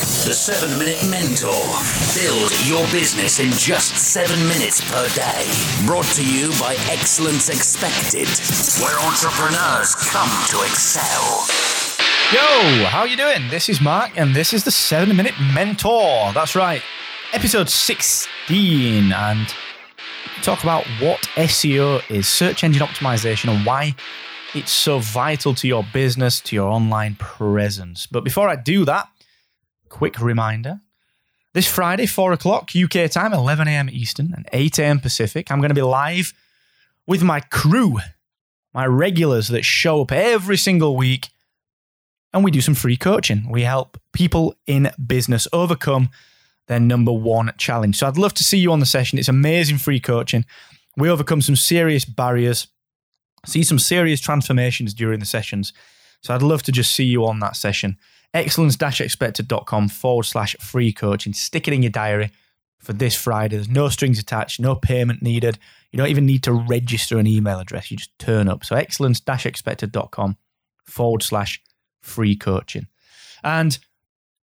The 7 Minute Mentor. Build your business in just 7 minutes per day. Brought to you by Excellence Expected, where entrepreneurs come to excel. Yo, how you doing? This is Mark and this is the 7 Minute Mentor. That's right. Episode 16 and talk about what SEO is, search engine optimization and why it's so vital to your business, to your online presence. But before I do that, quick reminder this Friday, 4 o'clock UK time, 11 a.m. Eastern and 8 a.m. Pacific, I'm going to be live with my crew, my regulars that show up every single week. And we do some free coaching. We help people in business overcome their number one challenge. So I'd love to see you on the session. It's amazing free coaching. We overcome some serious barriers, see some serious transformations during the sessions. So I'd love to just see you on that session excellence-expected.com forward slash free coaching. Stick it in your diary for this Friday. There's no strings attached, no payment needed. You don't even need to register an email address. You just turn up. So excellence-expected.com forward slash free coaching. And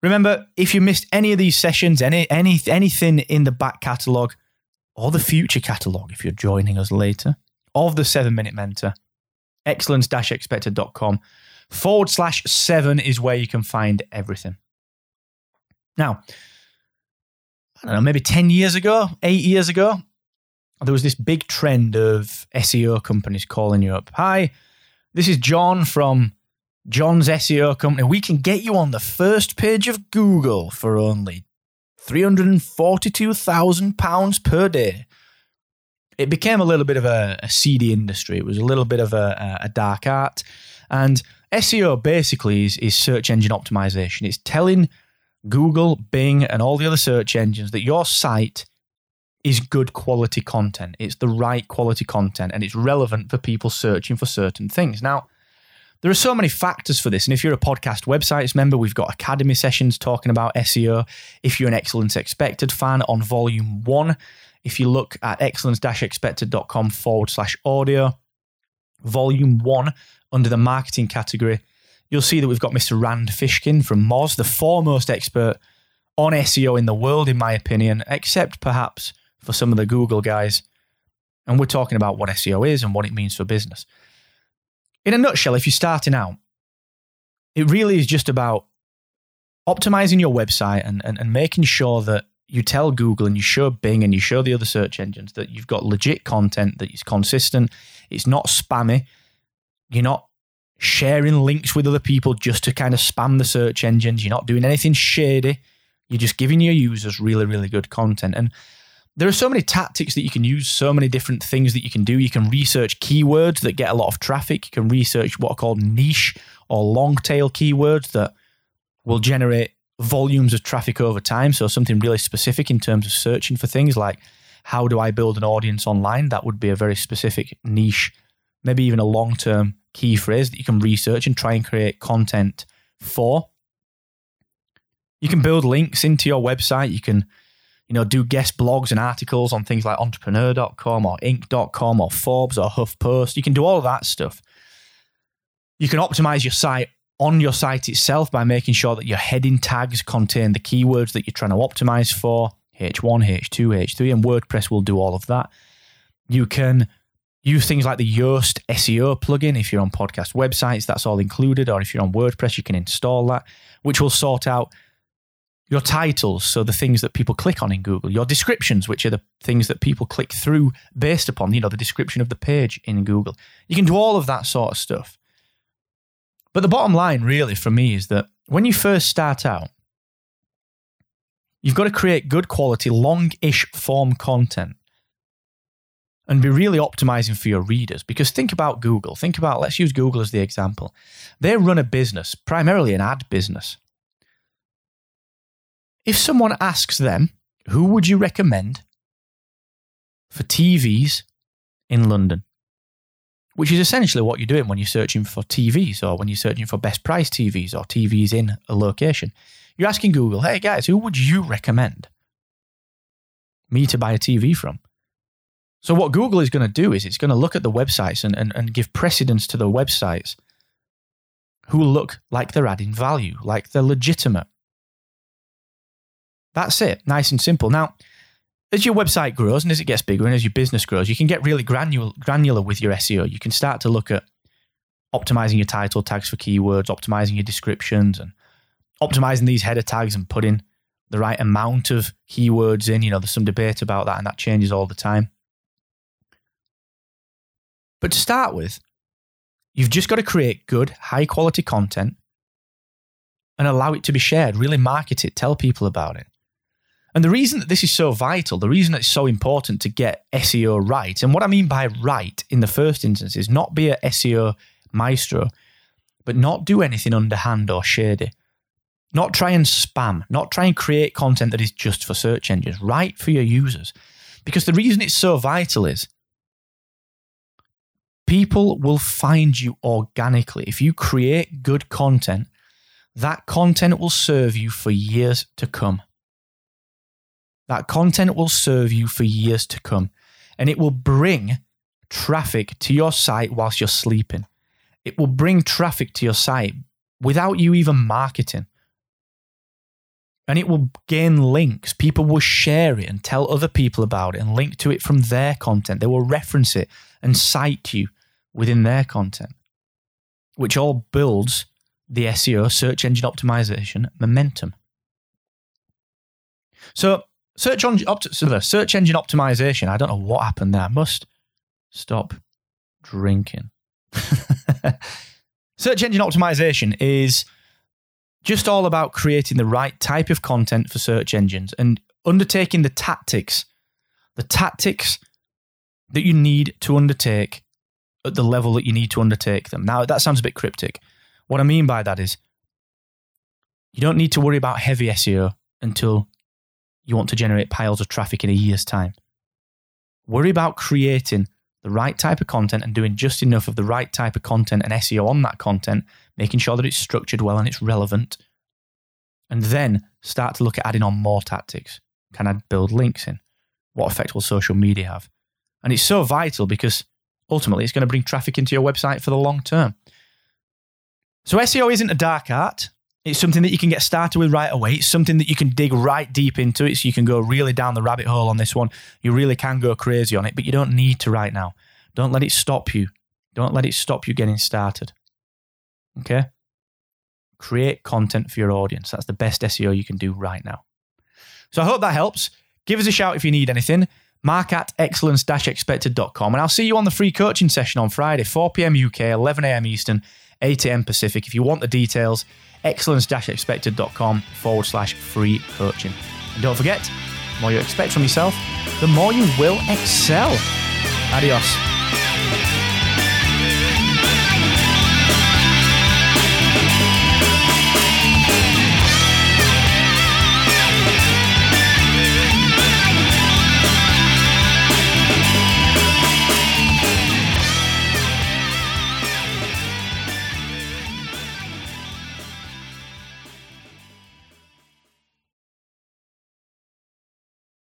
remember, if you missed any of these sessions, any, any anything in the back catalogue or the future catalogue, if you're joining us later, of the seven minute mentor, excellence-expected.com forward slash seven is where you can find everything. Now, I don't know, maybe 10 years ago, eight years ago, there was this big trend of SEO companies calling you up. Hi, this is John from John's SEO company. We can get you on the first page of Google for only £342,000 per day. It became a little bit of a, a, seedy industry. It was a little bit of a, a dark art. And SEO basically is, is search engine optimization. It's telling Google, Bing, and all the other search engines that your site is good quality content. It's the right quality content and it's relevant for people searching for certain things. Now, there are so many factors for this. And if you're a podcast websites member, we've got academy sessions talking about SEO. If you're an Excellence Expected fan on volume one, if you look at excellence expected.com forward slash audio, volume one under the marketing category, you'll see that we've got Mr. Rand Fishkin from Moz, the foremost expert on SEO in the world, in my opinion, except perhaps for some of the Google guys. And we're talking about what SEO is and what it means for business. In a nutshell, if you're starting out, it really is just about optimizing your website and, and, and making sure that you tell Google and you show Bing and you show the other search engines that you've got legit content that is consistent, it's not spammy, you're not sharing links with other people just to kind of spam the search engines. You're not doing anything shady. You're just giving your users really, really good content. And there are so many tactics that you can use, so many different things that you can do. You can research keywords that get a lot of traffic. You can research what are called niche or long tail keywords that will generate volumes of traffic over time. So, something really specific in terms of searching for things like how do I build an audience online? That would be a very specific niche, maybe even a long term key phrase that you can research and try and create content for. You can build links into your website. You can, you know, do guest blogs and articles on things like entrepreneur.com or inc.com or Forbes or HuffPost. You can do all of that stuff. You can optimize your site on your site itself by making sure that your heading tags contain the keywords that you're trying to optimize for H1, H2, H3, and WordPress will do all of that. You can Use things like the Yoast SEO plugin. If you're on podcast websites, that's all included. Or if you're on WordPress, you can install that, which will sort out your titles, so the things that people click on in Google, your descriptions, which are the things that people click through based upon, you know, the description of the page in Google. You can do all of that sort of stuff. But the bottom line, really, for me, is that when you first start out, you've got to create good quality, long ish form content and be really optimizing for your readers. Because think about Google. Think about, let's use Google as the example. They run a business, primarily an ad business. If someone asks them, who would you recommend for TVs in London? which is essentially what you're doing when you're searching for TVs or when you're searching for best price TVs or TVs in a location. You're asking Google, hey guys, who would you recommend me to buy a TV from? So, what Google is going to do is it's going to look at the websites and, and, and give precedence to the websites who look like they're adding value, like they're legitimate. That's it, nice and simple. Now, as your website grows and as it gets bigger and as your business grows, you can get really granular, granular with your SEO. You can start to look at optimizing your title tags for keywords, optimizing your descriptions, and optimizing these header tags and putting the right amount of keywords in. You know, there's some debate about that, and that changes all the time. But to start with, you've just got to create good, high quality content and allow it to be shared. Really market it, tell people about it. And the reason that this is so vital, the reason that it's so important to get SEO right, and what I mean by right in the first instance is not be a SEO maestro, but not do anything underhand or shady. Not try and spam, not try and create content that is just for search engines, right for your users. Because the reason it's so vital is people will find you organically. If you create good content, that content will serve you for years to come. That content will serve you for years to come and it will bring traffic to your site whilst you're sleeping. It will bring traffic to your site without you even marketing. And it will gain links. People will share it and tell other people about it and link to it from their content. They will reference it and cite you within their content, which all builds the SEO, search engine optimization momentum. So, Search on opt- search engine optimization. I don't know what happened there. I must stop drinking. search engine optimization is just all about creating the right type of content for search engines and undertaking the tactics, the tactics that you need to undertake at the level that you need to undertake them. Now, that sounds a bit cryptic. What I mean by that is you don't need to worry about heavy SEO until you want to generate piles of traffic in a year's time. Worry about creating the right type of content and doing just enough of the right type of content and SEO on that content, making sure that it's structured well and it's relevant. And then start to look at adding on more tactics. Can I build links in? What effect will social media have? And it's so vital because ultimately it's going to bring traffic into your website for the long term. So SEO isn't a dark art. It's something that you can get started with right away. It's something that you can dig right deep into it so you can go really down the rabbit hole on this one. You really can go crazy on it, but you don't need to right now. Don't let it stop you. Don't let it stop you getting started. Okay? Create content for your audience. That's the best SEO you can do right now. So I hope that helps. Give us a shout if you need anything. Mark at excellence expected.com. And I'll see you on the free coaching session on Friday, 4 p.m. UK, 11 a.m. Eastern, 8 a.m. Pacific. If you want the details, excellence-expected.com forward slash free coaching. And don't forget, the more you expect from yourself, the more you will excel. Adios.